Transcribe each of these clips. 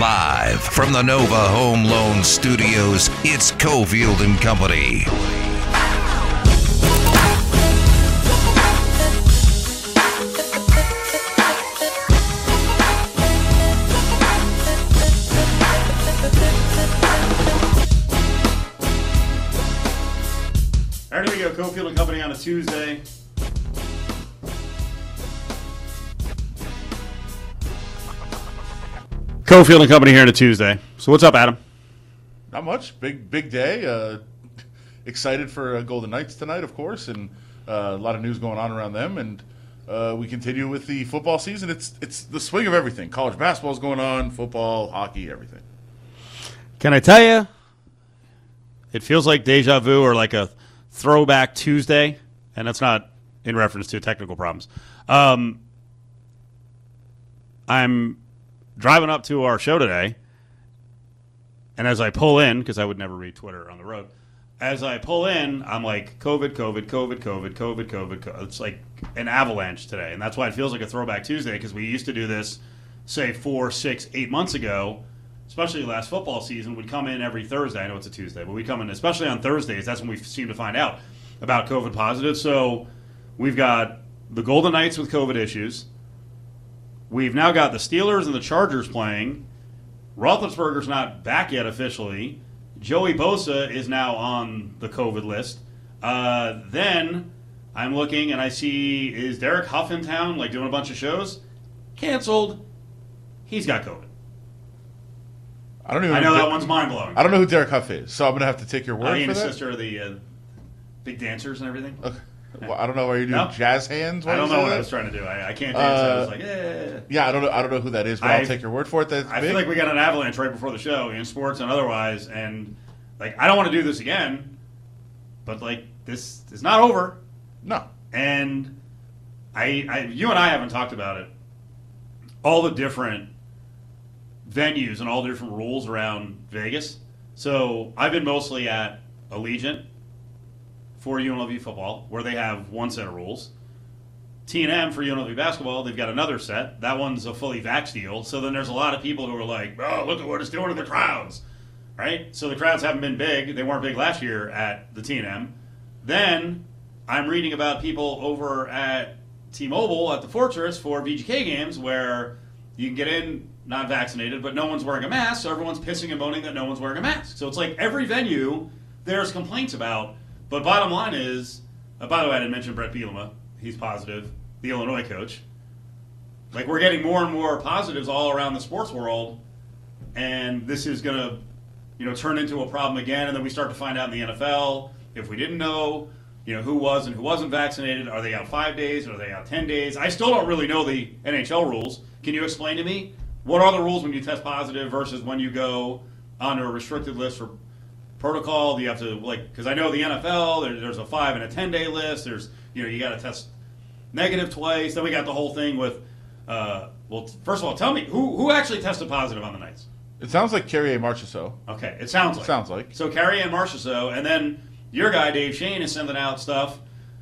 Live from the Nova Home Loan Studios, it's Cofield and Company. Here we go. Cofield and Company on a Tuesday. Cofield and Company here on a Tuesday. So what's up, Adam? Not much. Big big day. Uh, excited for uh, Golden Knights tonight, of course, and uh, a lot of news going on around them. And uh, we continue with the football season. It's it's the swing of everything. College basketball's going on, football, hockey, everything. Can I tell you? It feels like deja vu or like a throwback Tuesday, and that's not in reference to technical problems. Um, I'm driving up to our show today, and as I pull in, because I would never read Twitter on the road, as I pull in, I'm like, COVID, COVID, COVID, COVID, COVID, COVID, COVID. It's like an avalanche today, and that's why it feels like a throwback Tuesday, because we used to do this, say, four, six, eight months ago, especially last football season, We'd come in every Thursday. I know it's a Tuesday, but we come in, especially on Thursdays. That's when we seem to find out about COVID positive. So we've got the Golden Knights with COVID issues. We've now got the Steelers and the Chargers playing. Roethlisberger's not back yet officially. Joey Bosa is now on the COVID list. Uh, then I'm looking and I see is Derek Hough in town, like doing a bunch of shows? Canceled. He's got COVID. I don't even. I know that one's mind blowing. I don't know who Derek Hough is, so I'm gonna have to take your word Are you for and his that. sister are the uh, big dancers and everything? Okay. Well, I don't know. Are you doing No. jazz hands? I don't know what I was trying to do. I, I can't dance. I was Uh, like, yeah. Yeah, I don't know. I don't know who that is, but I- I, will take your word for it. That's I big. feel like we got an avalanche right before the show in sports and otherwise, and like I don't want to do this again, but like this is not over, no. and I, I you and I haven't talked about it. All the different venues and all the different rules around Vegas. So I've been mostly at Allegiant for UNLV football, where they have one set of rules. T&M for UNLV basketball, they've got another set. That one's a fully vax deal. So then there's a lot of people who are like, oh, look at what it's doing to the crowds, right? So the crowds haven't been big. They weren't big last year at the T&M. Then I'm reading about people over at T-Mobile at the Fortress for VGK games where you can get in not vaccinated, but no one's wearing a mask, so everyone's pissing and moaning that no one's wearing a mask. So it's like every venue there's complaints about. But bottom line is, uh, by the way, I didn't mention Brett Bielema. He's positive, the Illinois coach. Like we're getting more and more positives all around the sports world, and this is gonna, you know, turn into a problem again. And then we start to find out in the NFL if we didn't know, you know, who was and who wasn't vaccinated. Are they out five days? Are they out ten days? I still don't really know the NHL rules. Can you explain to me what are the rules when you test positive versus when you go onto a restricted list for protocol? Do you have to like? Because I know the NFL, there, there's a five and a ten day list. There's you know you got to test negative twice. Then we got the whole thing with. Uh, well, first of all, tell me who who actually tested positive on the Knights. It sounds like Carrier Marchessault. Okay, it sounds like Sounds like. so. Carrier and Marchessault, and then your guy Dave Shane is sending out stuff.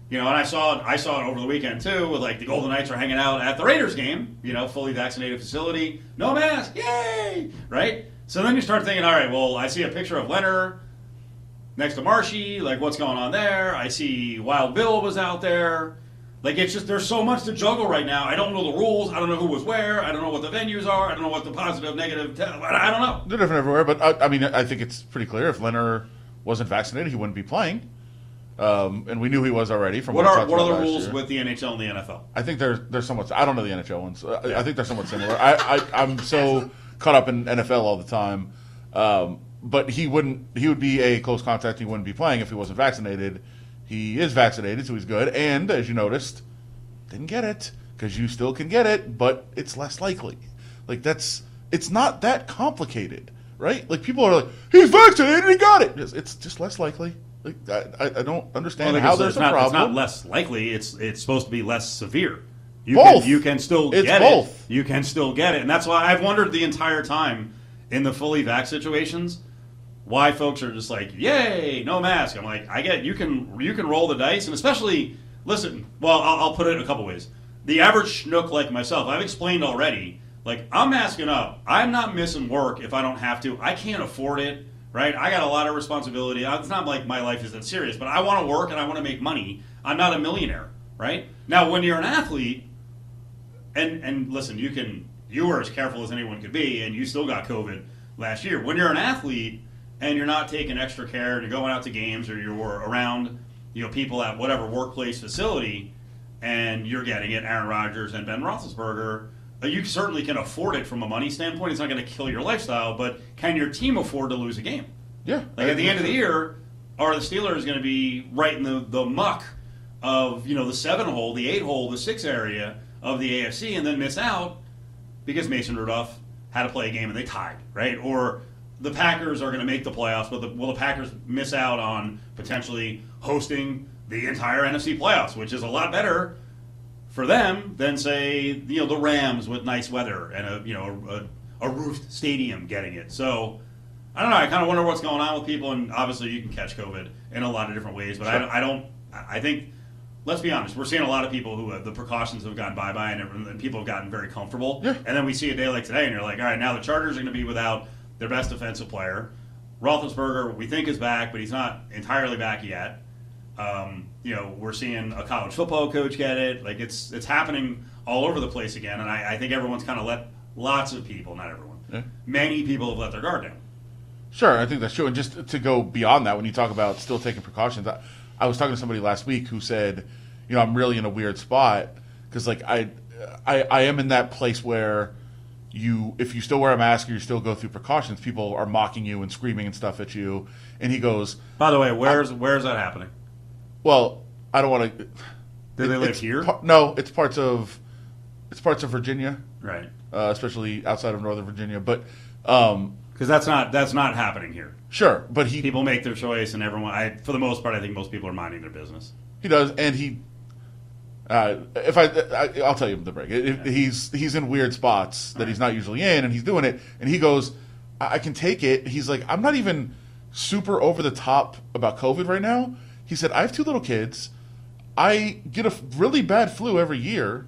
You know, and I saw it. I saw it over the weekend too. With like the Golden Knights are hanging out at the Raiders game. You know, fully vaccinated facility, no mask, yay! Right. So then you start thinking, all right, well, I see a picture of Leonard next to Marshy. Like, what's going on there? I see Wild Bill was out there. Like, it's just there's so much to juggle right now. I don't know the rules. I don't know who was where. I don't know what the venues are. I don't know what the positive, negative. Te- I don't know. They're different everywhere, but I, I mean, I think it's pretty clear. If Leonard wasn't vaccinated, he wouldn't be playing. Um, and we knew he was already from What we are what are the rules year. with the NHL and the NFL? I think they're they're somewhat. I don't know the NHL ones. I, I think they're somewhat similar. I, I I'm so caught up in NFL all the time. Um, but he wouldn't. He would be a close contact. He wouldn't be playing if he wasn't vaccinated. He is vaccinated, so he's good. And as you noticed, didn't get it because you still can get it, but it's less likely. Like that's it's not that complicated, right? Like people are like, he's vaccinated, he got it. It's, it's just less likely. Like I, I don't understand Well, how there's a not, problem. It's not less likely. It's it's supposed to be less severe. You Both. Can, you can still It's get both. it. You can still get it, and that's why I've wondered the entire time in the fully vax situations why folks are just like, "Yay, no mask." I'm like, I get you can you can roll the dice, and especially listen. Well, I'll, I'll put it in a couple ways. the average schnook like myself, I've explained already. Like I'm masking up. I'm not missing work if I don't have to. I can't afford it, right? I got a lot of responsibility. Uh, it's not like my life isn't serious, but I want to work and I want to make money. I'm not a millionaire, right? Now, when you're an athlete, and and listen, you can you were as careful as anyone could be, and you still got COVID last year. When you're an athlete and you're not taking extra care and you're going out to games or you're around, you know, people at whatever workplace facility, and you're getting it, Aaron Rodgers and Ben Roethlisberger uh, you certainly can afford it from a money standpoint. It's not going to kill your lifestyle, but can your team afford to lose a game? Yeah. Like at the end of the year, are the Steelers going to be right in the, the muck of you know the seven hole, the eight hole, the six area of the AFC, and then miss out because Mason Rudolph had to play a game and they tied, right? Or the Packers are going to make the playoffs, but the, will the Packers miss out on potentially hosting the entire NFC playoffs, which is a lot better for them than say you know the Rams with nice weather and a you know a, a, roofed stadium getting it. So I don't know. I kind of wonder what's going on with people, and obviously you can catch COVID in a lot of different ways. But sure. I, I, don't. I think let's be honest. We're seeing a lot of people who have, the precautions have gone bye bye, and, and, people have gotten very comfortable. Yeah. And then we see a day like today, and you're like, all right, now the Chargers are going to be without their best defensive player. Roethlisberger, we think is back, but he's not entirely back yet. Um, you know, we're seeing a college football coach get it. Like it's it's happening all over the place again, and I, I think everyone's kind of let lots of people, not everyone, yeah. many people have let their guard down. Sure, I think that's true. And just to go beyond that, when you talk about still taking precautions, I, I was talking to somebody last week who said, you know, I'm really in a weird spot because like I, I I am in that place where you if you still wear a mask or you still go through precautions, people are mocking you and screaming and stuff at you. And he goes, By the way, where's where's that happening? Well, I don't want to. Do they live here? no, it's parts of it's parts of Virginia, right? Uh, especially outside of Northern Virginia, but because um, that's not that's not happening here. Sure, but he people make their choice, and everyone. I, for the most part, I think most people are minding their business. He does, and he. Uh, if I, I, will tell you the break. yeah. He's he's in weird spots that he's not usually in, and he's doing it, and he goes, I, I can take it. He's like, I'm not even super over the top about COVID right now he said, I have two little kids. I get a really bad flu every year.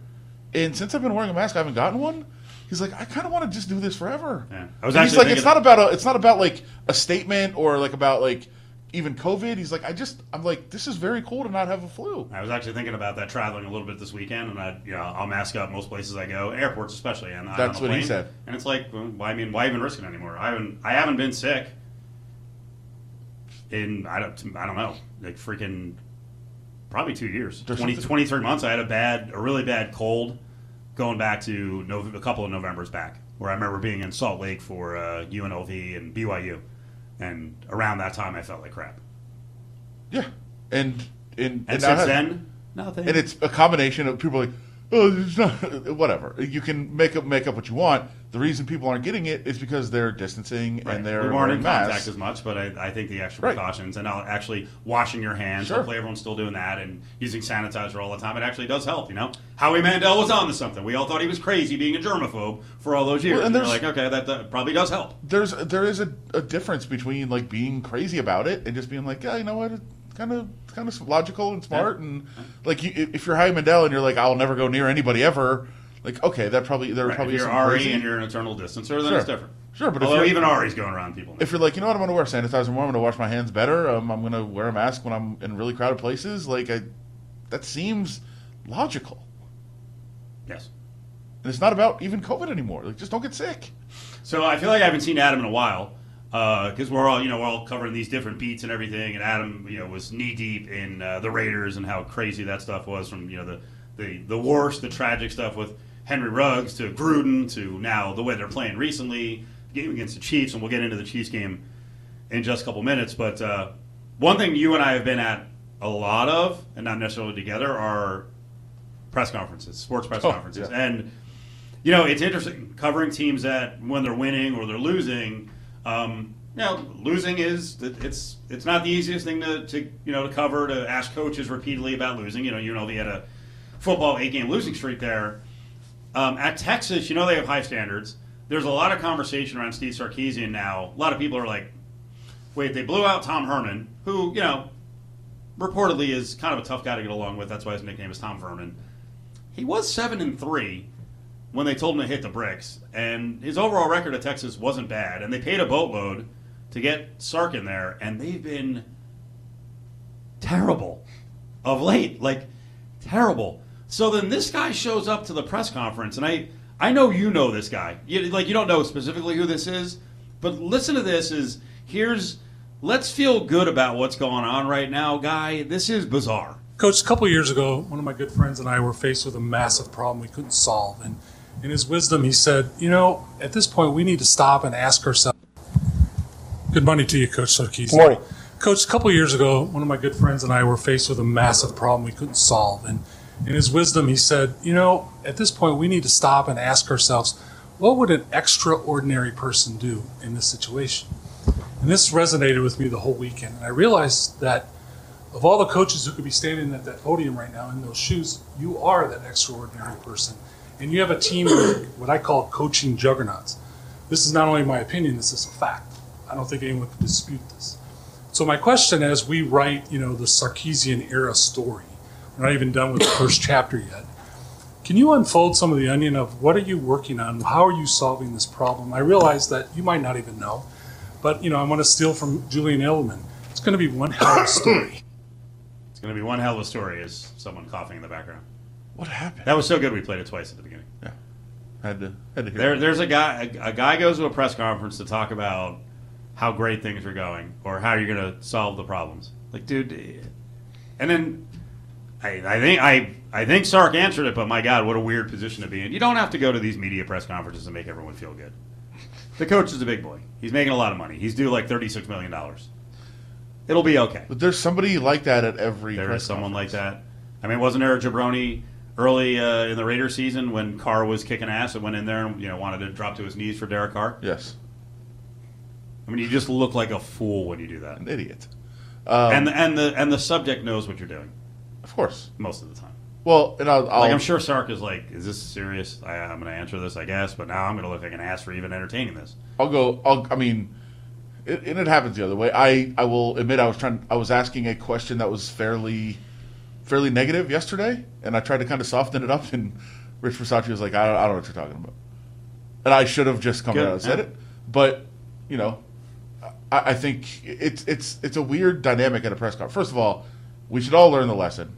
And since I've been wearing a mask, I haven't gotten one. He's like, I kind of want to just do this forever. Yeah. I was he's like, it's not about a, it's not about like a statement or like about like even COVID. He's like, I just, I'm like, this is very cool to not have a flu. I was actually thinking about that traveling a little bit this weekend, and I, you know, I'll mask up most places I go, airports especially. And that's what plane. he said. And it's like, well, why? I mean, why even risk it anymore? I haven't, I haven't been sick in I don't I don't know like freaking probably two years 20, 23 months I had a bad a really bad cold going back to a couple of Novembers back where I remember being in Salt Lake for uh, UNLV and BYU and around that time I felt like crap. Yeah. And and, and, and since then nothing. And it's a combination of people like whatever. You can make up make up what you want. The reason people aren't getting it is because they're distancing right. and they're we weren't in masks. contact as much. But I, I think the extra right. precautions and uh, actually washing your hands. Sure. Hopefully, everyone's still doing that and using sanitizer all the time. It actually does help. You know, Howie Mandel was on to something. We all thought he was crazy being a germaphobe for all those years. Well, and, and like, okay, that, that, probably does help. There's there is a, a difference between like being crazy about it and just being like, yeah, you know what kind of kind of logical and smart yeah. and like you, if you're Howie Mandel and you're like I'll never go near anybody ever like okay that probably there right. probably if you're Ari crazy. and you're an eternal distancer then sure. it's different sure but Although if even Ari's going around people now. if you're like you know what I'm going to wear sanitizer more I'm going to wash my hands better um, I'm going to wear a mask when I'm in really crowded places like I, that seems logical yes and it's not about even COVID anymore like just don't get sick so I feel like I haven't seen Adam in a while because uh, we're all you know we're all covering these different beats and everything. And Adam, you know, was knee deep in uh, the Raiders and how crazy that stuff was from you know the the the worst, the tragic stuff with Henry Ruggs to Gruden to now the way they're playing recently, the game against the Chiefs, and we'll get into the Chiefs game in just a couple minutes. But uh, one thing you and I have been at a lot of, and not necessarily together, are press conferences, sports press oh, conferences, yeah. and you know it's interesting covering teams that when they're winning or they're losing um, you know, losing is it's it's not the easiest thing to, to you know to cover to ask coaches repeatedly about losing. You know, you know they had a football eight game losing streak there. Um, at Texas, you know they have high standards. There's a lot of conversation around Steve Sarkisian now. A lot of people are like, "Wait, they blew out Tom Herman, who you know reportedly is kind of a tough guy to get along with. That's why his nickname is Tom Vermin." he was seven and three when they told him to hit the bricks, and his overall record at Texas wasn't bad, and they paid a boatload to get Sark in there, and they've been terrible of late, like terrible. So then this guy shows up to the press conference, and I I know you know this guy. You, like you don't know specifically who this is, but listen to this. Is here's let's feel good about what's going on right now, guy. This is bizarre. Coach, a couple years ago, one of my good friends and I were faced with a massive problem we couldn't solve. And in his wisdom, he said, You know, at this point, we need to stop and ask ourselves. Good morning to you, Coach Sarkisian. Good morning. Coach, a couple years ago, one of my good friends and I were faced with a massive problem we couldn't solve. And in his wisdom, he said, You know, at this point, we need to stop and ask ourselves, what would an extraordinary person do in this situation? And this resonated with me the whole weekend. And I realized that of all the coaches who could be standing at that podium right now in those shoes, you are that extraordinary person. And you have a team of what I call coaching juggernauts. This is not only my opinion, this is a fact. I don't think anyone can dispute this. So my question as we write, you know, the Sarkisian era story, we're not even done with the first chapter yet. Can you unfold some of the onion of what are you working on? How are you solving this problem? I realize that you might not even know, but you know, I want to steal from Julian Edelman. It's going to be one hell of a story. It's going to be one hell of a story. Is someone coughing in the background? What happened? That was so good. We played it twice at the beginning. Had to had to hear. There, that. there's a guy. A, a guy goes to a press conference to talk about how great things are going or how you're going to solve the problems. Like, dude, and then I, I think I, I think Sark answered it, but my God, what a weird position to be in. You don't have to go to these media press conferences to make everyone feel good. The coach is a big boy. He's making a lot of money. He's due like thirty-six million dollars. It'll be okay. But there's somebody like that at every. There is someone like that. I mean, wasn't there a jabroni early uh, in the Raider season when Carr was kicking ass and went in there and you know wanted to drop to his knees for Derek Carr? Yes, I mean, you just look like a fool when you do that. an idiot. Um, and the, and the and the subject knows what you're doing of course. most of the time. Well, and I'll, I'll Like I'm sure Sark is like, "Is this serious? I, I'm going to answer this, I guess." But now I'm going to look like an ass for even entertaining this. I'll go. I'll, I mean, it, and it happens the other way. I, I will admit I was trying. I was asking a question that was fairly, fairly negative yesterday, and I tried to kind of soften it up. And Rich Bisaccia was like, "I don't, I don't know what you're talking about," and I should have just come Good, out and said yeah. it. But you know, I, I think it's it's it's a weird dynamic at a press conference. First of all, we should all learn the lesson: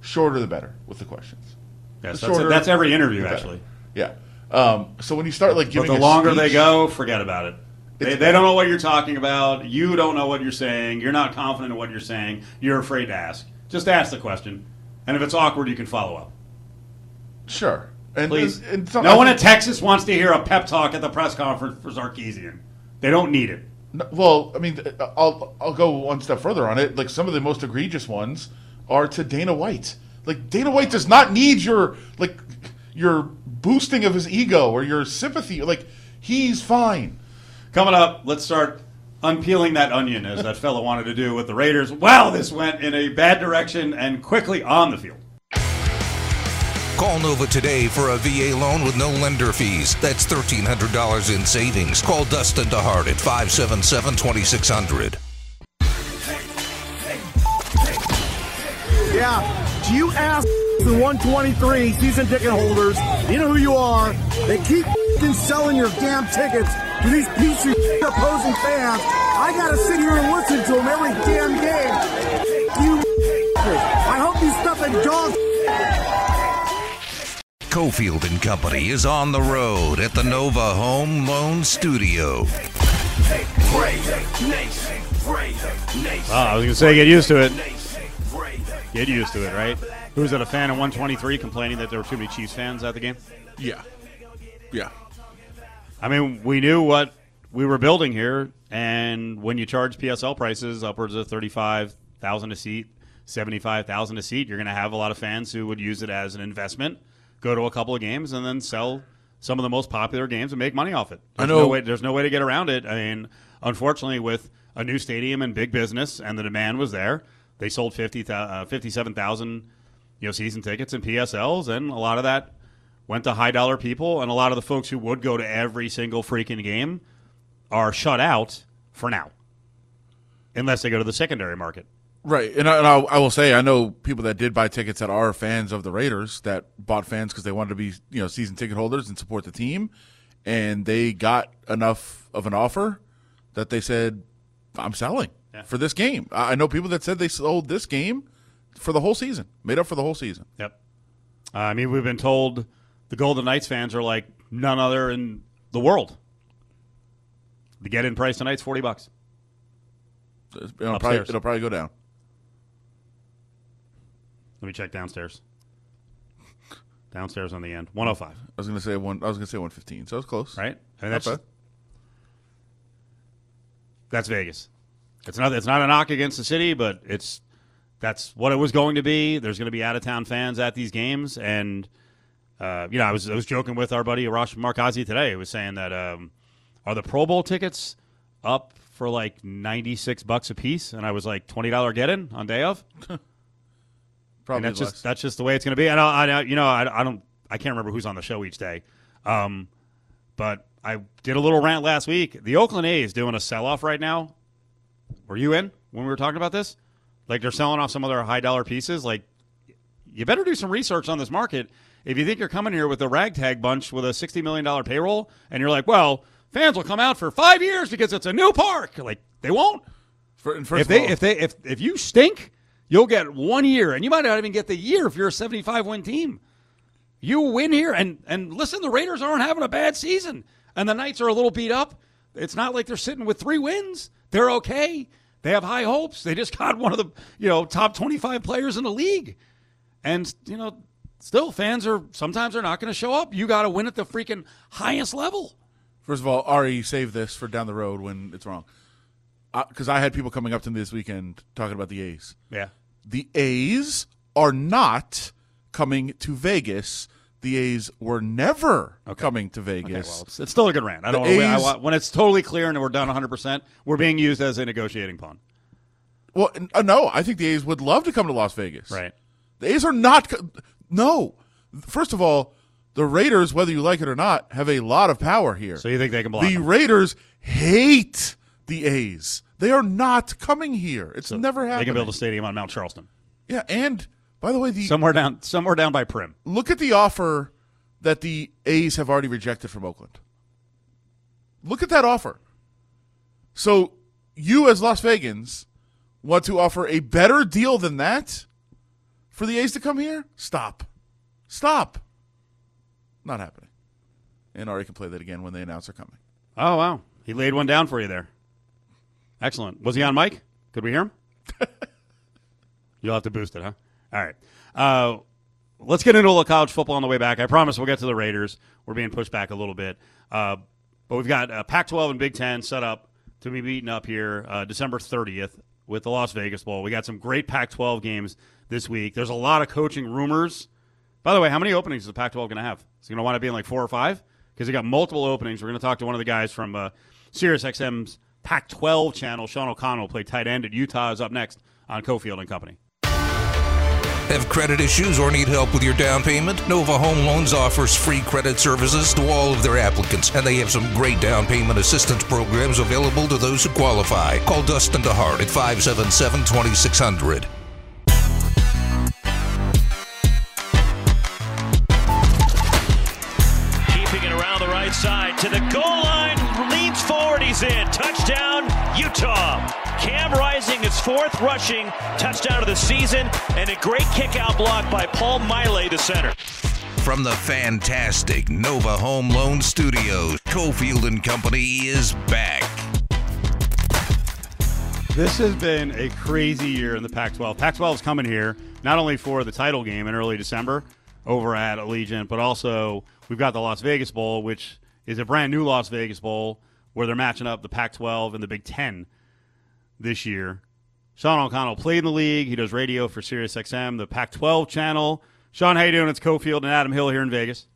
shorter the better with the questions. Yes, The that's, shorter, that's every interview actually. Yeah. Um, so when you start like But the a longer they go, forget about it. They, they don't know what you're talking about. You don't know what you're saying. You're not confident in what you're saying. You're afraid to ask. Just ask the question, and if it's awkward, you can follow up. sure. And, Please. and, and no one in Texas wants to hear a pep talk at the press conference for Sarkisian. They don't need it. No, well, I mean, uh, I'll I'll go one step further on it. Like some of the most egregious ones are to Dana White. Like Dana White does not need your like your boosting of his ego or your sympathy. Like he's fine. Coming up, let's start unpeeling that onion, as that fellow wanted to do with the Raiders. Wow, this went in a bad direction and quickly on the field. Call Nova today for a VA loan with no lender fees. That's $1,300 in savings. Call Dustin DeHart at 577 2600. Yeah. Do you ask the 123 season ticket holders, you know who you are, they keep selling your damn tickets to these pieces of shit opposing fans. I gotta sit here and listen to them every damn game. You. I hope you stop at dog Cofield and Company is on the road at the Nova Home Loan Studio. Oh, I was going to say, get used to it. Get used to it, right? Who was at a fan of 123 complaining that there were too many Chiefs fans at the game? Yeah, yeah. I mean, we knew what we were building here, and when you charge PSL prices upwards of 35000 a seat, 75000 a seat, you're going to have a lot of fans who would use it as an investment, go to a couple of games, and then sell some of the most popular games and make money off it. I There's know- No way, there's no way to get around it. I mean, unfortunately, with a new stadium and big business, and the demand was there, they sold 50, uh, 57,000 you know, season tickets and PSLs, and a lot of that went to high dollar people, and a lot of the folks who would go to every single freaking game are shut out for now, unless they go to the secondary market. Right, and, I, and I, I will say I know people that did buy tickets that are fans of the Raiders that bought fans because they wanted to be you know season ticket holders and support the team, and they got enough of an offer that they said, "I'm selling Yeah. for this game." I know people that said they sold this game for the whole season, made up for the whole season. Yep. Uh, I mean, we've been told the Golden Knights fans are like none other in the world. The get-in price tonight's forty bucks. It'll probably, it'll probably go down. Let me check downstairs. Downstairs on the end, one hundred five. I was gonna say one. I was gonna say one fifteen. So it's close. Right? I mean, that's that's Vegas. It's not it's not a knock against the city, but it's that's what it was going to be. There's going to be out of town fans at these games, and uh, you know, I was I was joking with our buddy Rosh Markazi today. He was saying that um, are the Pro Bowl tickets up for like ninety six bucks a piece, and I was like twenty dollar get in on day of. Probably and that's less. just that's just the way it's going to be. And I, I you know I, I don't I can't remember who's on the show each day, um, but I did a little rant last week. The Oakland A's doing a sell off right now. Were you in when we were talking about this? Like they're selling off some of their high dollar pieces. Like you better do some research on this market. If you think you're coming here with a ragtag bunch with a sixty million dollar payroll, and you're like, well, fans will come out for five years because it's a new park. Like they won't For- first if of they all- if they if if you stink, you'll get one year, and you might not even get the year if you're a 75 win team. You win here, and and listen, the Raiders aren't having a bad season, and the Knights are a little beat up. It's not like they're sitting with three wins. They're okay. They have high hopes. They just got one of the you know top 25 players in the league, and you know still fans are sometimes they're not going to show up. You got to win at the freaking highest level. First of all, Ari, save this for down the road when it's wrong. Because I had people coming up to me this weekend talking about the A's. Yeah. The A's are not coming to Vegas. The A's were never coming to Vegas. Okay, well, it's, it's still a good rant. I don't The want to. I A's- want, when it's totally clear and we're done 100, percent we're being used as a negotiating pawn. Well, uh, no, I think the A's would love to come to Las Vegas. Right. The A's are not. No. First of all, the Raiders, whether you like it or not, have a lot of power here. So you think they can block? the them. Raiders hate the A's. They are not coming here. It's never happened. They can build a stadium on Mount Charleston, yeah, and by the way, the somewhere down, somewhere down by Prim. look at the offer that the A's have already rejected from Oakland. Look at that offer. So you, as Las Vegans, want to offer a better deal than that for the A's to come here? Stop. Stop. Not happening. And Ari can play that again when they announce they're coming. Oh wow, he laid one down for you there. Excellent. Was he on mic? Could we hear him? You'll have to boost it, huh? All right. Uh, let's get into a little college football on the way back. I promise we'll get to the Raiders. We're being pushed back a little bit, uh, but we've got uh, Pac-12 and Big Ten set up to be beaten up here uh, December 30th with the Las Vegas Bowl. We got some great Pac-12 games this week. There's a lot of coaching rumors. By the way, how many openings is the Pac-12 going to have? Is it going to wind up being like four or five? Because they got multiple openings. We're going to talk to one of the guys from uh, SiriusXM's Pac-12 channel. Sean O'Connell played tight end at Utah. Is up next on Cofield and Company. Have credit issues or need help with your down payment? Nova Home Loans offers free credit services to all of their applicants, and they have some great down payment assistance programs available to those who qualify. Call Dustin DeHart at 577 2600. Side to the goal line. Leans forward. He's in. Touchdown, Utah. Cam Rising is fourth rushing touchdown of the season and a great kick out block by Paul Maile, the center. From the fantastic Nova Home Loan Studios, Cofield and Company is back. This has been a crazy year in the Pac 12. Pac 12 is coming here not only for the title game in early December over at Allegiant, but also we've got the Las Vegas Bowl, which is a brand new Las Vegas Bowl where they're matching up the Pac 12 and the Big Ten this year. Sean O'Connell played in the league. He does radio for SiriusXM, the Pac 12 channel. Sean, how you doing? It's Cofield and Adam Hill here in Vegas.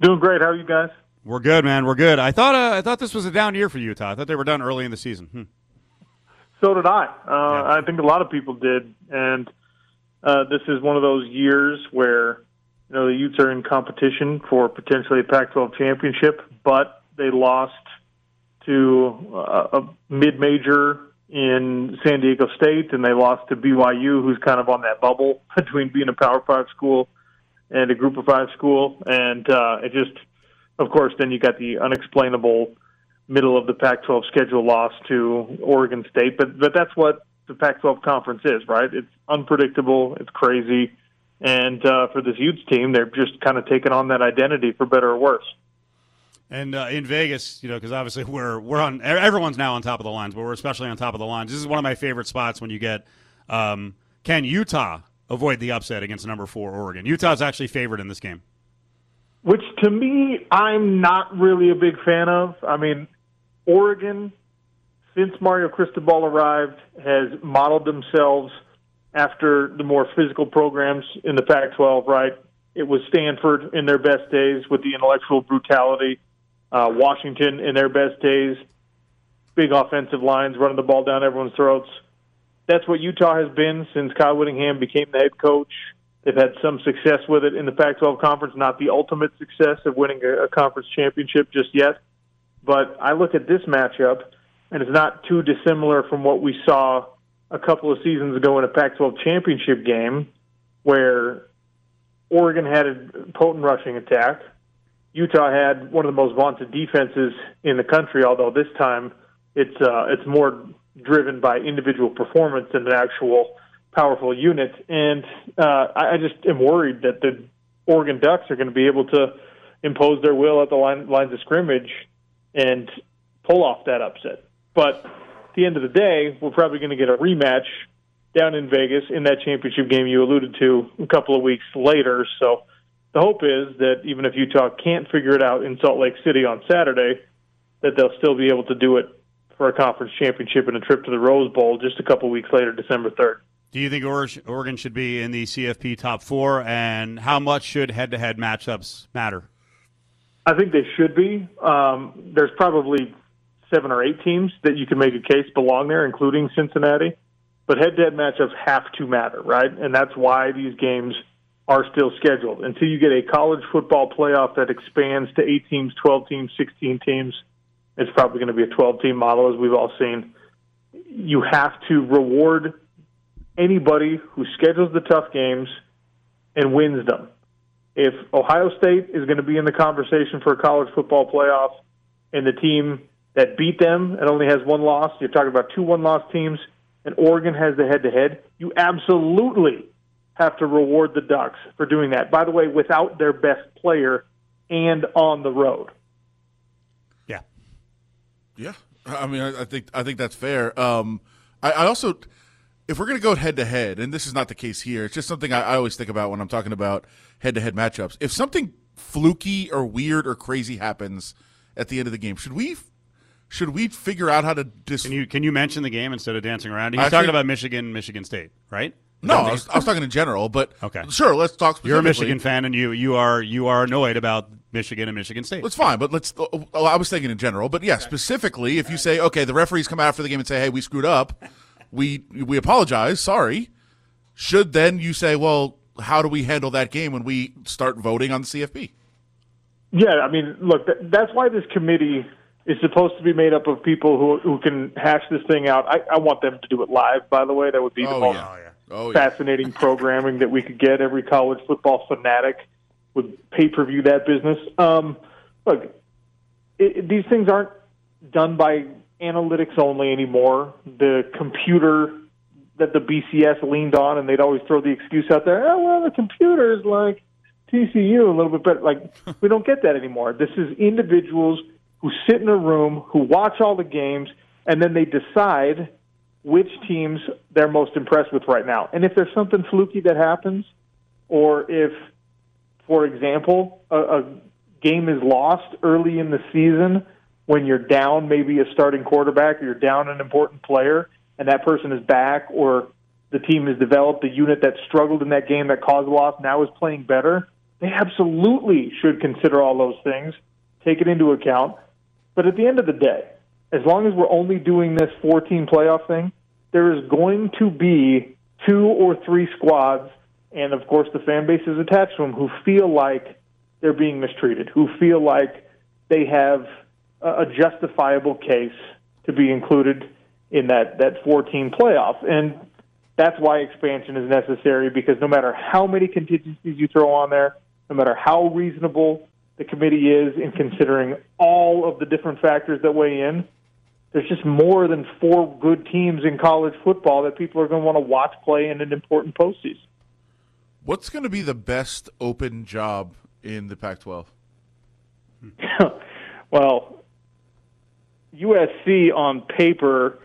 Doing great. How are you guys? We're good, man. We're good. I thought uh, I thought this was a down year for Utah. I thought they were done early in the season. Hmm. So did I. Uh, Yeah. I think a lot of people did, and uh, this is one of those years where you know the Utes are in competition for potentially a Pac-12 championship, but they lost to uh, a mid-major in San Diego State, and they lost to BYU, who's kind of on that bubble between being a Power Five school and a Group of Five school, and uh, it just, of course, then you got the unexplainable middle of the Pac-12 schedule loss to Oregon State, but but that's what the Pac-12 conference is, right? It's unpredictable, it's crazy, and uh, for this Utes team, they're just kind of taking on that identity for better or worse. And uh, in Vegas, you know, because obviously we're we're on everyone's now on top of the lines, but we're especially on top of the lines. This is one of my favorite spots when you get um, can Utah avoid the upset against number four Oregon? Utah's actually favored in this game, which to me I'm not really a big fan of. I mean, Oregon, since Mario Cristobal arrived, has modeled themselves after the more physical programs in the Pac-12. Right, it was Stanford in their best days with the intellectual brutality uh, Washington in their best days, big offensive lines running the ball down everyone's throats. That's what Utah has been since Kyle Whittingham became the head coach. They've had some success with it in the Pac-12 conference, not the ultimate success of winning a conference championship just yet. But I look at this matchup, and it's not too dissimilar from what we saw a couple of seasons ago in a Pac-12 championship game, where Oregon had a potent rushing attack. Utah had one of the most vaunted defenses in the country, although this time it's uh, it's more driven by individual performance than an actual powerful unit. And uh, I, I just am worried that the Oregon Ducks are going to be able to impose their will at the line, lines of scrimmage and pull off that upset. But at the end of the day, we're probably going to get a rematch down in Vegas in that championship game you alluded to a couple of weeks later. So the hope is that even if Utah can't figure it out in Salt Lake City on Saturday, that they'll still be able to do it for a conference championship and a trip to the Rose Bowl just a couple of weeks later, December 3rd. Do you think Oregon should be in the CFP top four, and how much should head to head matchups matter? I think they should be. Um, there's probably seven or eight teams that you can make a case belong there, including Cincinnati. But head to head matchups have to matter, right? And that's why these games are still scheduled. Until you get a college football playoff that expands to eight teams, 12 teams, 16 teams, it's probably going to be a 12 team model, as we've all seen. You have to reward anybody who schedules the tough games and wins them. If Ohio State is going to be in the conversation for a college football playoff and the team that beat them and only has one loss, you're talking about two one loss teams, and Oregon has the head to head, you absolutely have to reward the Ducks for doing that. By the way, without their best player and on the road. Yeah, yeah. I mean, I, I think I think that's fair. Um, I, I, also, if we're going to go head to head, and this is not the case here, it's just something I, I always think about when I'm talking about head to head matchups. If something fluky or weird or crazy happens at the end of the game, should we should we figure out how to dis- Can you can you mention the game instead of dancing around? He's talking about Michigan, Michigan State, right? No, I was, I was, talking in general, but okay, sure. Let's talk. Specifically. You're a Michigan fan, and you you are you are annoyed about Michigan and Michigan State. That's fine, but let's. Oh, oh, I was thinking in general, but yeah, specifically, if you say, okay, the referees come out after the game and say, hey, we screwed up, we we apologize, sorry. Should then you say, well, how do we handle that game when we start voting on the CFP? Yeah, I mean, look, that's why this committee is supposed to be made up of people who who can hash this thing out. I, I want them to do it live. By the way, that would be the oh, most. Yeah. Oh, yeah. fascinating programming that we could get. Every college football fanatic would pay per view that business. Um, look, it, it, these things aren't done by analytics only anymore. The computer that the BCS leaned on, and they'd always throw the excuse out there. Oh well, the computer is like TCU a little bit better. Like we don't get that anymore. This is individuals who sit in a room, who watch all the games, and then they decide which teams they're most impressed with right now. And if there's something fluky that happens, or if, for example, a, a game is lost early in the season when you're down maybe a starting quarterback or you're down an important player and that person is back or the team has developed a unit that struggled in that game that caused loss now is playing better, they absolutely should consider all those things, take it into account. But at the end of the day, as long as we're only doing this 14 playoff thing, there is going to be two or three squads, and of course the fan base is attached to them, who feel like they're being mistreated, who feel like they have a justifiable case to be included in that that 14 playoff, and that's why expansion is necessary because no matter how many contingencies you throw on there, no matter how reasonable the committee is in considering all of the different factors that weigh in, there's just more than four good teams in college football that people are going to want to watch play in an important postseason. What's going to be the best open job in the Pac-12? well, USC on paper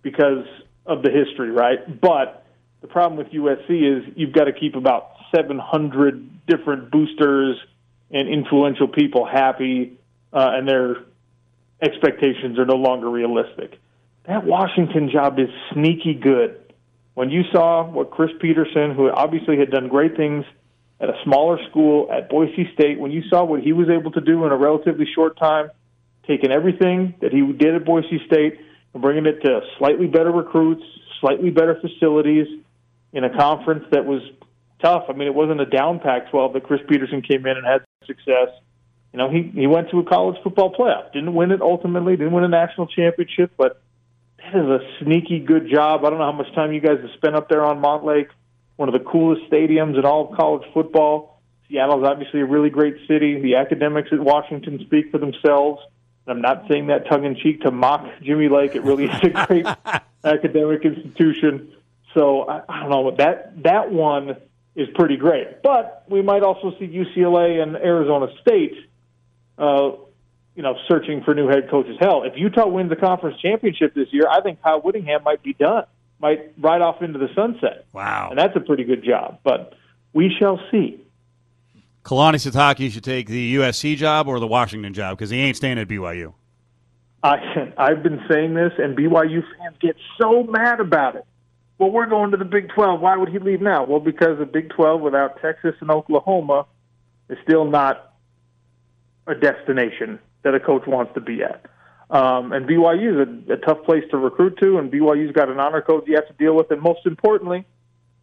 because of the history, right? But the problem with USC is you've got to keep about 700 different boosters and influential people happy, uh, and their expectations are no longer realistic. That Washington job is sneaky good. When you saw what Chris Petersen, who obviously had done great things at a smaller school at Boise State, when you saw what he was able to do in a relatively short time, taking everything that he did at Boise State and bringing it to slightly better recruits, slightly better facilities in a conference that was tough. I mean, it wasn't a down Pac-12 that Chris Petersen came in and had success. You know, he he went to a college football playoff, didn't win it ultimately, didn't win a national championship, but that is a sneaky good job. I don't know how much time you guys have spent up there on Montlake, one of the coolest stadiums in all of college football. Seattle's obviously a really great city. The academics at Washington speak for themselves. I'm not saying that tongue in cheek to mock Jimmy Lake. It really is a great academic institution. So I, I don't know but that that one is pretty great. But we might also see UCLA and Arizona State, uh, you know, searching for new head coaches. Hell, if Utah wins the conference championship this year, I think Kyle Whittingham might be done, might ride off into the sunset. Wow, and that's a pretty good job. But we shall see. Kalani Sitake should take the USC job or the Washington job because he ain't staying at BYU. I I've been saying this, and BYU fans get so mad about it. Well, we're going to the Big 12. Why would he leave now? Well, because the Big 12 without Texas and Oklahoma is still not a destination that a coach wants to be at. Um, and BYU is a, a tough place to recruit to, and BYU's got an honor code you have to deal with. And most importantly,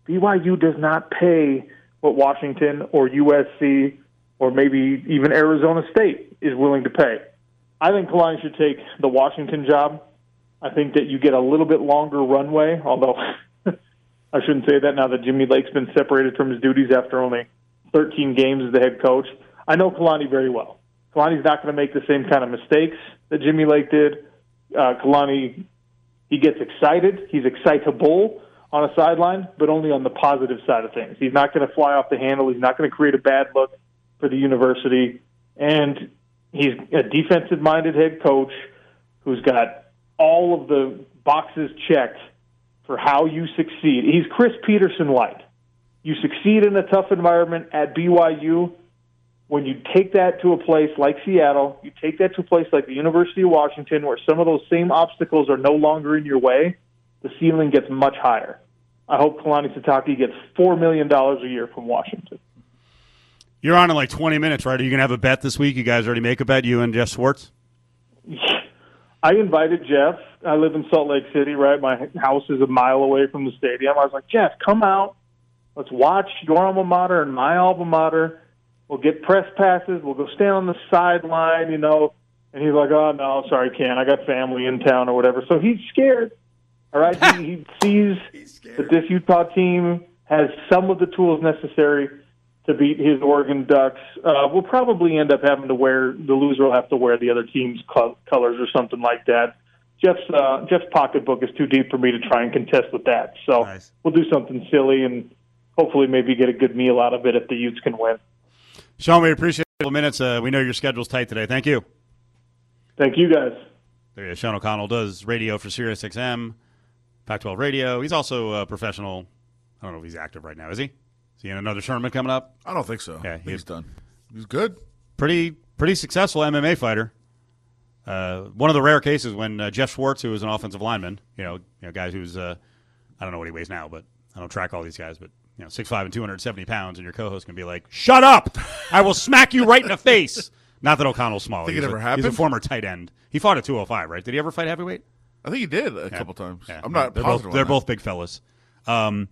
BYU does not pay what Washington or USC or maybe even Arizona State is willing to pay. I think Kalani should take the Washington job. I think that you get a little bit longer runway, although I shouldn't say that now that Jimmy Lake's been separated from his duties after only 13 games as the head coach. I know Kalani very well. Kalani's not going to make the same kind of mistakes that Jimmy Lake did. Uh, Kalani, he gets excited. He's excitable on a sideline, but only on the positive side of things. He's not going to fly off the handle. He's not going to create a bad look for the university. And he's a defensive minded head coach who's got all of the boxes checked for how you succeed. He's Chris Petersen light. You succeed in a tough environment at BYU. When you take that to a place like Seattle, you take that to a place like the University of Washington, where some of those same obstacles are no longer in your way, the ceiling gets much higher. I hope Kalani Sitake gets $4 million a year from Washington. You're on in like 20 minutes, right? Are you going to have a bet this week? You guys already make a bet, you and Jeff Schwartz? I invited Jeff. I live in Salt Lake City, right? My house is a mile away from the stadium. I was like, Jeff, come out. Let's watch your alma mater and my alma mater. We'll get press passes. We'll go stand on the sideline, you know. And he's like, oh, no, sorry, can't. I got family in town or whatever. So he's scared. All right? he, he sees that this Utah team has some of the tools necessary to beat his Oregon Ducks. Uh, we'll probably end up having to wear the loser will have to wear the other team's colors or something like that. Jeff's uh, Jeff's pocketbook is too deep for me to try and contest with that. So Nice. we'll do something silly and hopefully maybe get a good meal out of it if the Utes can win. Sean, we appreciate a couple minutes. Uh, we know your schedule's tight today. Thank you. Thank you guys. There you go. Sean O'Connell does radio for SiriusXM, Pac-12 Radio. He's also a professional. I don't know if he's active right now. Is he? Is he in another tournament coming up? I don't think so. Yeah, I think he- he's done. He's good. Pretty pretty successful MMA fighter. Uh, one of the rare cases when uh, Jeff Schwartz, who was an offensive lineman, you know, you know, guys who's uh, I don't know what he weighs now, but I don't track all these guys, but you know, six five and two hundred seventy pounds, and your co-host can be like, "Shut up! I will smack you right in the face." Not that O'Connell's small. Think He's it a- ever He's a former tight end. He fought at two hundred five, right? Did he ever fight heavyweight? I think he did a couple times. Yeah. I'm not They're positive. both, they're both big fellas. Um,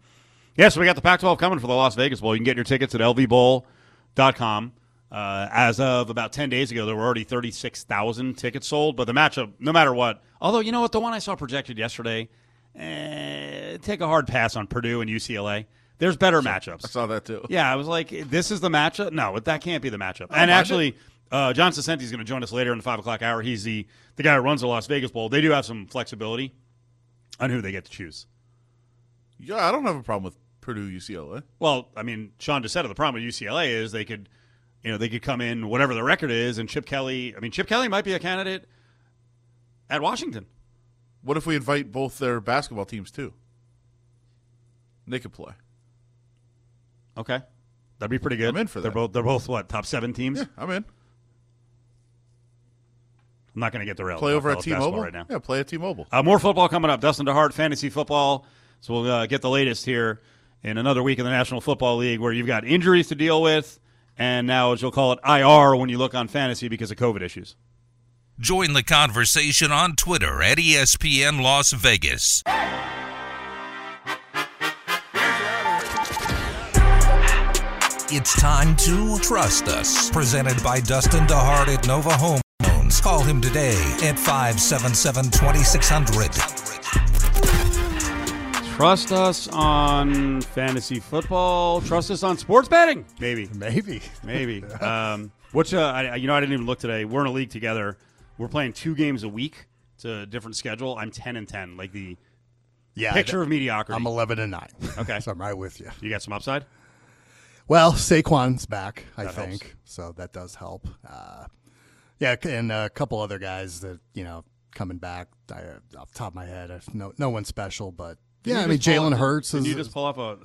yeah, so we got the Pac-12 coming for the Las Vegas Bowl. You can get your tickets at lvbowl.com. Uh, as of about 10 days ago, there were already 36,000 tickets sold. But the matchup, no matter what, although you know what, the one I saw projected yesterday, eh, take a hard pass on Purdue and UCLA. There's better matchups. I saw that too. Yeah, I was like, this is the matchup. No, that can't be the matchup. and actually, uh, John Saccenti is going to join us later in the five o'clock hour. He's the the guy who runs the Las Vegas Bowl. They do have some flexibility on who they get to choose. Yeah, I don't have a problem with Purdue UCLA. Well, I mean, Sean just said it. The problem with UCLA is they could, you know, they could come in whatever the record is, and Chip Kelly. I mean, Chip Kelly might be a candidate at Washington. What if we invite both their basketball teams too? They could play. Okay, that'd be pretty good. I'm in for They're that. both they're both what top seven teams. Yeah, I'm in. I'm not going to get derailed. Play about over at T-Mobile right now. Yeah, play at T-Mobile. Uh, more football coming up. Dustin DeHart, fantasy football. So we'll uh, get the latest here in another week in the National Football League where you've got injuries to deal with, and now, as you'll call it, IR when you look on fantasy because of COVID issues. Join the conversation on Twitter at ESPN Las Vegas. It's time to trust us. Presented by Dustin DeHart at Nova Home Loans. Call him today at 577 2600. Trust us on fantasy football. Trust us on sports betting. Maybe. Maybe. Maybe. um, which, uh, I, you know, I didn't even look today. We're in a league together. We're playing two games a week. It's a different schedule. I'm 10 and 10, like the Yeah. picture of mediocrity. I'm 11 and 9. Okay. so I'm right with you. you got some upside? Well, Saquon's back, I That think, helps. so that does help. Uh, yeah, and a couple other guys that you know coming back. I, off the top of my head, no, no one special, but yeah, I mean Jalen Hurts is. you just pull off a?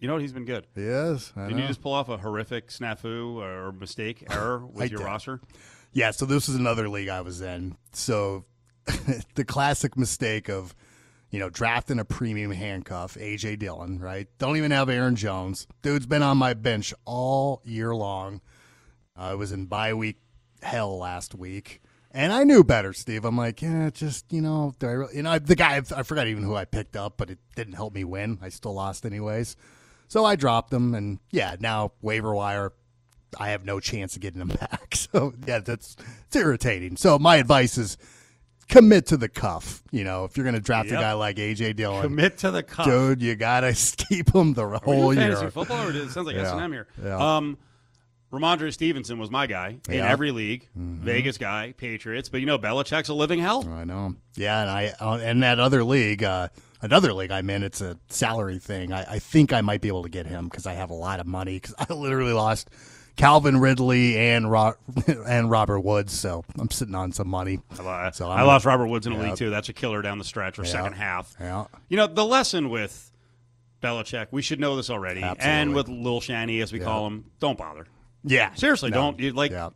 You know what? He's been good. he is. I Didn't know. you just pull off a horrific snafu or mistake error with your did. roster? Yeah, so this is another league I was in. So the classic mistake of, you know, drafting a premium handcuff, AJ Dillon, right? Don't even have Aaron Jones. Dude's been on my bench all year long. I was in bye week hell last week. And I knew better, Steve. I'm like, yeah, just you know, do I really, you know, I, the guy I forgot even who I picked up, but it didn't help me win. I still lost anyways, so I dropped him, and yeah, now waiver wire, I have no chance of getting him back. So yeah, that's it's irritating. So my advice is commit to the cuff. You know, if you're going to draft Yep. a guy like AJ Dillon, Commit to the cuff. dude, you gotta keep him the Are we whole year. fantasy football, or it sounds like Yeah. S and M here. Yeah. Um, Rhamondre Stevenson was my guy in every league. Mm-hmm. Vegas guy, Patriots, but you know Belichick's a living hell. I know. Yeah, and I uh, and that other league, uh, another league I'm in, it's a salary thing. I, I think I might be able to get him because I have a lot of money. Because I literally lost Calvin Ridley and Ro- and Robert Woods, so I'm sitting on some money. I, So I I'm- lost Robert Woods in a league too. That's a killer down the stretch or Yeah. second half. Yeah. You know the lesson with Belichick, we should know this already, and with Lil Shanny as we Yeah. call him, don't bother. Yeah, Seriously, No. don't you like, Yeah.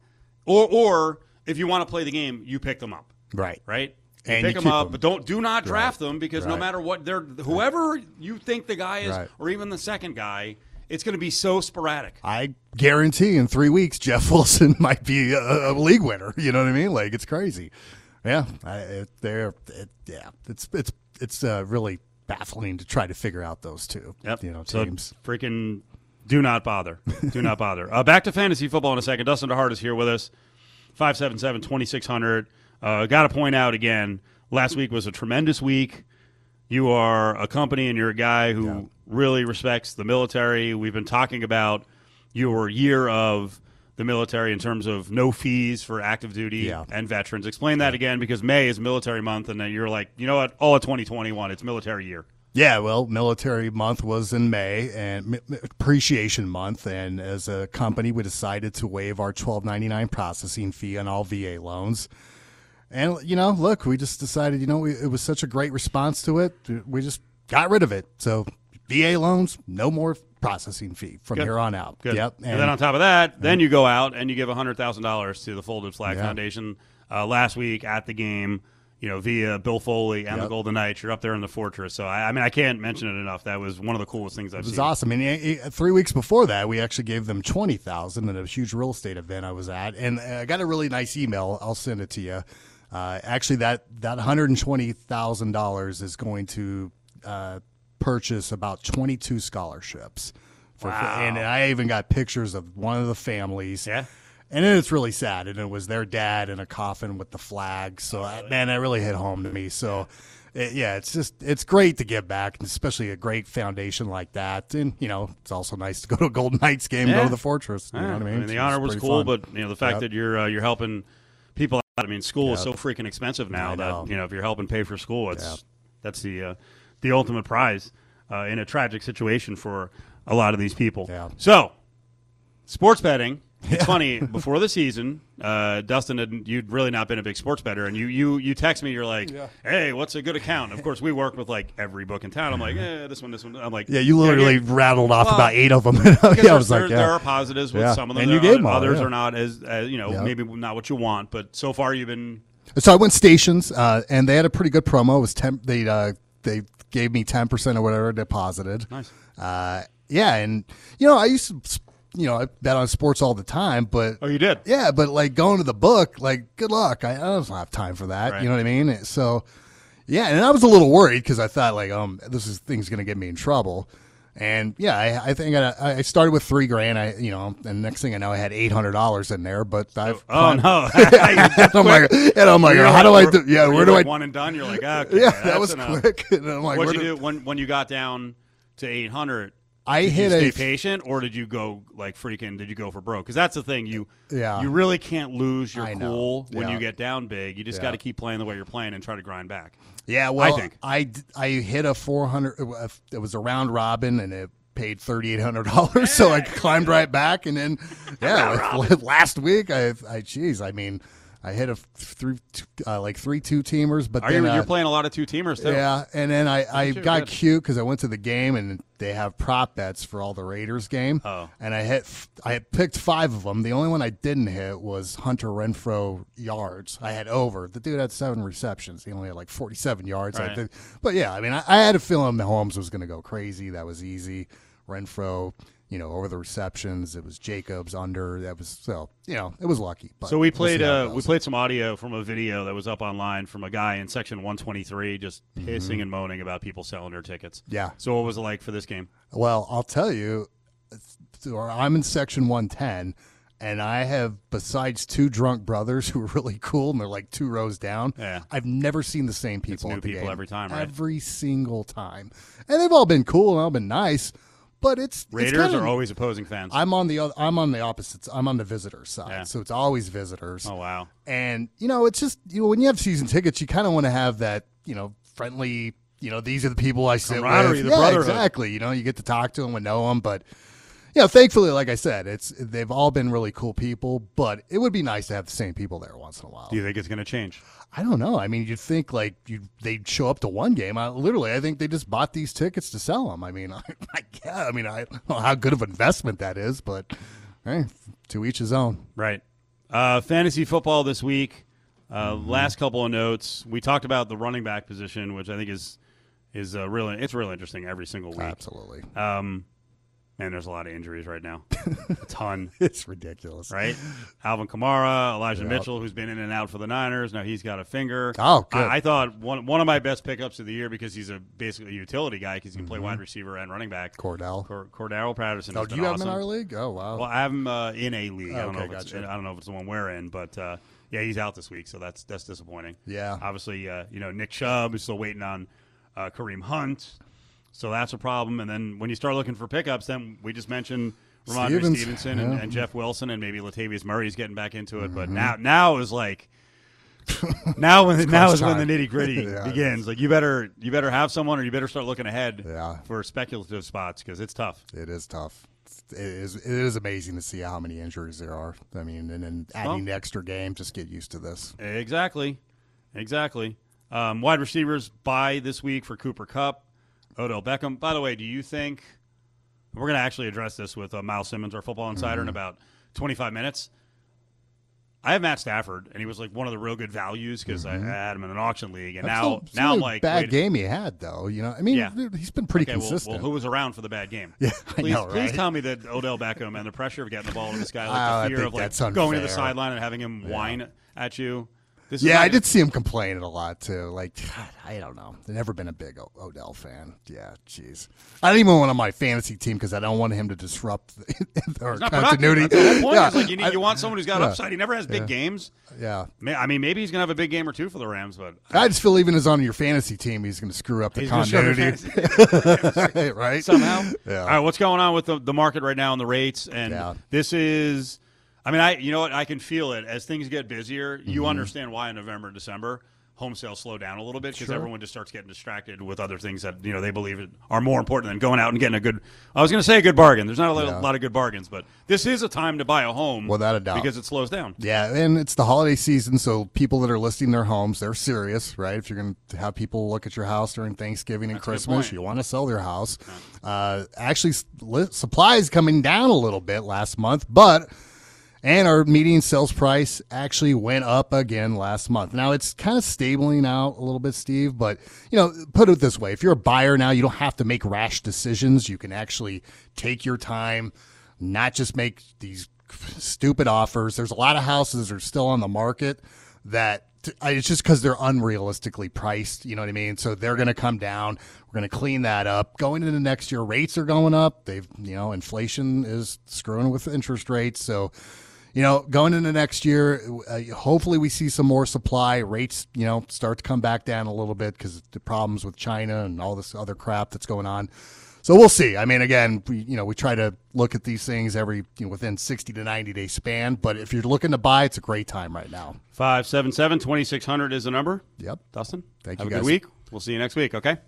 or or if you want to play the game, you pick them up, Right. right? You And pick them up, them. but don't do not draft them because no matter what they're whoever you think the guy is, Right. or even the second guy, it's going to be so sporadic. I guarantee in three weeks Jeff Wilson might be a, a league winner. You know what I mean? Like it's crazy. Yeah, I, it, they're it, yeah. It's it's it's uh, really baffling to try to figure out those two. Yep. You know so teams. freaking do not bother. do not bother. Uh, back to fantasy football in a second. Dustin DeHart is here with us. 577-2600. Uh, Got to point out again, last week was a tremendous week. You are a company and you're a guy who really respects the military. We've been talking about your year of the military in terms of no fees for active duty Yeah. and veterans. Explain that again because May is military month and then you're like, you know what? All of 2021, it's military year. Yeah, well, military month was in May and appreciation month, and as a company, we decided to waive our twelve ninety nine processing fee on all VA loans. And you know, look, we just decided, you know, we, it was such a great response to it, we just got rid of it. So VA loans, no more processing fee from Good. here on out. Good. Yep. And, then on top of that, then you go out and you give hundred thousand dollars to the Folded Flag Yeah. Foundation. Uh, last week at the game, you know, via Bill Foley and the Golden Knights, you're up there in the fortress. So I, I mean, I can't mention it enough. That was one of the coolest things I've seen. It was seen. awesome. And uh, uh, three weeks before that, we actually gave them twenty thousand at a huge real estate event I was at, and uh, I got a really nice email. I'll send it to you. Uh, actually, that that one hundred and twenty thousand dollars is going to uh, purchase about twenty two scholarships. For, Wow. And I even got pictures of one of the families. Yeah. And then it's really sad, and it was their dad in a coffin with the flag. So uh, man, that really hit home to me. So. It, yeah, it's just it's great to give back, and especially a great foundation like that. And you know, it's also nice to go to a Golden Knights game, and go to the Fortress. You know what I mean? the It's- honor it's was cool, fun. but you know the fact Yep. that you're uh, you're helping people out. I mean, school is so freaking expensive now that you know if you're helping pay for school, it's Yep. that's the uh, the ultimate prize uh, in a tragic situation for a lot of these people. Yeah. So, sports betting. It's funny. Before the season, uh, Dustin, had, you'd really not been a big sports better, and you you you text me. You're like, "Hey, what's a good account?" Of course, we work with like every book in town. I'm like, "Eh, this one, this one." I'm like, yeah, you literally rattled off Well, about eight of them. yeah, I there- was like, yeah. there are positives with Yeah. some of them. And you gave 'em all, others yeah. are not as, as you know Yeah. maybe not what you want. But so far, you've been So I went stations, uh, and they had a pretty good promo. It was ten, they uh, they gave me ten percent or whatever deposited. Nice. Uh, yeah, and you know I used to, you know, I bet on sports all the time, but oh, you did. yeah, but like going to the book, like good luck. I, I don't have time for that. Right. You know what I mean? So yeah, and I was a little worried because I thought like, um, this is thing's gonna get me in trouble. And yeah, I, I think I, I started with three grand. I, you know, and next thing I know, I had eight hundred dollars in there. But I've Oh no! and I'm like, and I'm like, how do I do? Yeah, where do I? like One and done. You're like, okay, Yeah, that's that was enough. quick. And I'm like, What'd you do- do when when you got down to 800? I did hit you a stay f- patient, or did you go like freaking? Did you go for broke? Because that's the thing. You Yeah. you really can't lose your I know. cool when Yeah. you get down big. You just Yeah. got to keep playing the way you're playing and try to grind back. Yeah, well, I think. I, I hit a 400. It was a round robin, and it paid thirty eight hundred dollars. So I climbed right back, and then yeah, like, last week I, I, geez, I mean, I hit a three, two- uh, like three two teamers, but Are then you, uh, you're playing a lot of two teamers too? Yeah, and then I, I got good. cute because I went to the game and they have prop bets for all the Raiders game. Oh. and I hit I had picked five of them. The only one I didn't hit was Hunter Renfrow yards. I had over. The dude had seven receptions. He only had like forty seven yards. I Right. but yeah, I mean, I, I had a feeling Mahomes was going to go crazy. That was easy. Renfrow. You know, over the receptions, it was Jacobs under. That was so. You know, it was lucky. But So we played it uh, we played some audio from a video that was up online from a guy in section 123 just pissing and moaning about people selling their tickets. Mm-hmm. Yeah. So what was it like for this game? Well, I'll tell you, I'm in section 110, and I have, besides two drunk brothers who are really cool, and they're like two rows down, Yeah. I've never seen the same people. new at the people game. every time, right? Every single time. And they've all been cool and all been nice, but it's. it's Raiders kinda- are always opposing fans. I'm on the I'm on the opposite. I'm on the visitor side, Yeah. so it's always visitors. oh wow. And you know, it's just you know when you have season tickets, you kind of want to have that you know friendly. You know, these are the people I sit with. the yeah, brotherhood. exactly. You know, you get to talk to them and know them, but you know, thankfully, like I said, it's they've all been really cool people. But it would be nice to have the same people there once in a while. Do you think it's going to change? I don't know. I mean, you'd think like you they'd show up to one game. I literally, I think they just bought these tickets to sell them. I mean, I, I yeah, I mean, I don't know how good of an investment that is, but hey, to each his own. Right. Uh, fantasy football this week. Uh, Mm-hmm. Last couple of notes. We talked about the running back position, which I think is is uh, really it's really interesting every single week. Absolutely, Um, man, there's a lot of injuries right now. a ton. it's ridiculous. right? Alvin Kamara, Elijah. Mitchell, who's been in and out for the Niners. Now he's got a finger. Oh, good. I, I thought one one of my best pickups of the year because he's a basically a utility guy because he can play Mm-hmm. wide receiver and running back. Cordell. Cor- Cordero Patterson. Oh, do you have awesome. him in our league? Oh, wow. Well, I have him uh, in a league. I don't Okay, know if it's, gotcha. I don't know if it's the one we're in, but uh, yeah, he's out this week, so that's that's disappointing. Yeah. obviously, uh, you know Nick Chubb is still waiting on uh, Kareem Hunt, so that's a problem. And then when you start looking for pickups, then we just mentioned Rhamondre Stevens, Stevenson and, yeah. and Jeff Wilson, and maybe Latavius Murray's getting back into it. Mm-hmm. But now now is like. now when now is when the nitty gritty Yeah, begins. Like you better you better have someone, or you better start looking ahead Yeah. for speculative spots because it's tough. It is tough. It is. It is amazing to see how many injuries there are. I mean, and then adding the extra game, just get used to this. Exactly, exactly. Um, wide receivers by this week for Cooper Kupp, Odell Beckham. By the way, do you think we're going to actually address this with uh, Miles Simmons, our football insider, Mm-hmm. in about 25 minutes? I have Matt Stafford, and he was like one of the real good values because I had him in an auction league, and Mm-hmm. That's now still now I'm like, bad wait, game he had though. You know, I mean, Yeah. he's been pretty Okay, consistent. well, who was around for the bad game? Yeah, I please, know, please tell me that Odell Beckham and the pressure of getting the ball to this guy, Oh, like I the fear of like going to the sideline and having him whine at you. This yeah, I did see him complaining a lot too. Like, God, I don't know. I've never been a big o- Odell fan. Yeah, jeez. I don't even want him on my fantasy team because I don't want him to disrupt the, our continuity. the point. Yeah, like you, need, I- you want someone who's got yeah, upside. He never has big yeah, games. Yeah. I mean, maybe he's gonna have a big game or two for the Rams, but I just feel even as on your fantasy team, he's going to screw up the He's gonna screw up your continuity, right? somehow. Yeah. All right, what's going on with the, the market right now and the rates? And this is, I mean, I you know what? I can feel it as things get busier. You Mhm. understand why in November, and December, home sales slow down a little bit because Sure. everyone just starts getting distracted with other things that you know they believe are more important than going out and getting a good. I was going to say a good bargain. There's not a lot, Yeah. lot of good bargains, but this is a time to buy a home Without a doubt. because it slows down. Yeah, and it's the holiday season, so people that are listing their homes, they're serious, right? If you're going to have people look at your house during Thanksgiving and That's Christmas, you want to sell their house. Uh, actually, li- supply is coming down a little bit last month, but and our median sales price actually went up again last month. Now it's kind of stabling out a little bit, Steve, but you know, put it this way, if you're a buyer now, you don't have to make rash decisions. You can actually take your time, not just make these stupid offers. There's a lot of houses that are still on the market that it's just because they're unrealistically priced. You know what I mean? So they're going to come down. We're going to clean that up. Going into next year, rates are going up. They've, you know, inflation is screwing with interest rates. So, you know, going into next year, uh, hopefully we see some more supply. Rates, you know, start to come back down a little bit because the problems with China and all this other crap that's going on. So we'll see. I mean, again, we, you know, we try to look at these things every you know, within 60 to 90 day span. But if you're looking to buy, it's a great time right now. 577 2600 is the number. Yep. Dustin, Thank have you, a guys. good week. We'll see you next week, okay?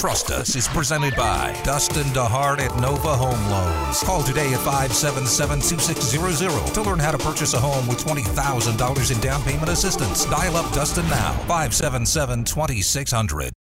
Trust Us is presented by Dustin DeHart at Nova Home Loans. Call today at 577-2600 to learn how to purchase a home with $20,000 in down payment assistance. Dial up Dustin now, 577-2600.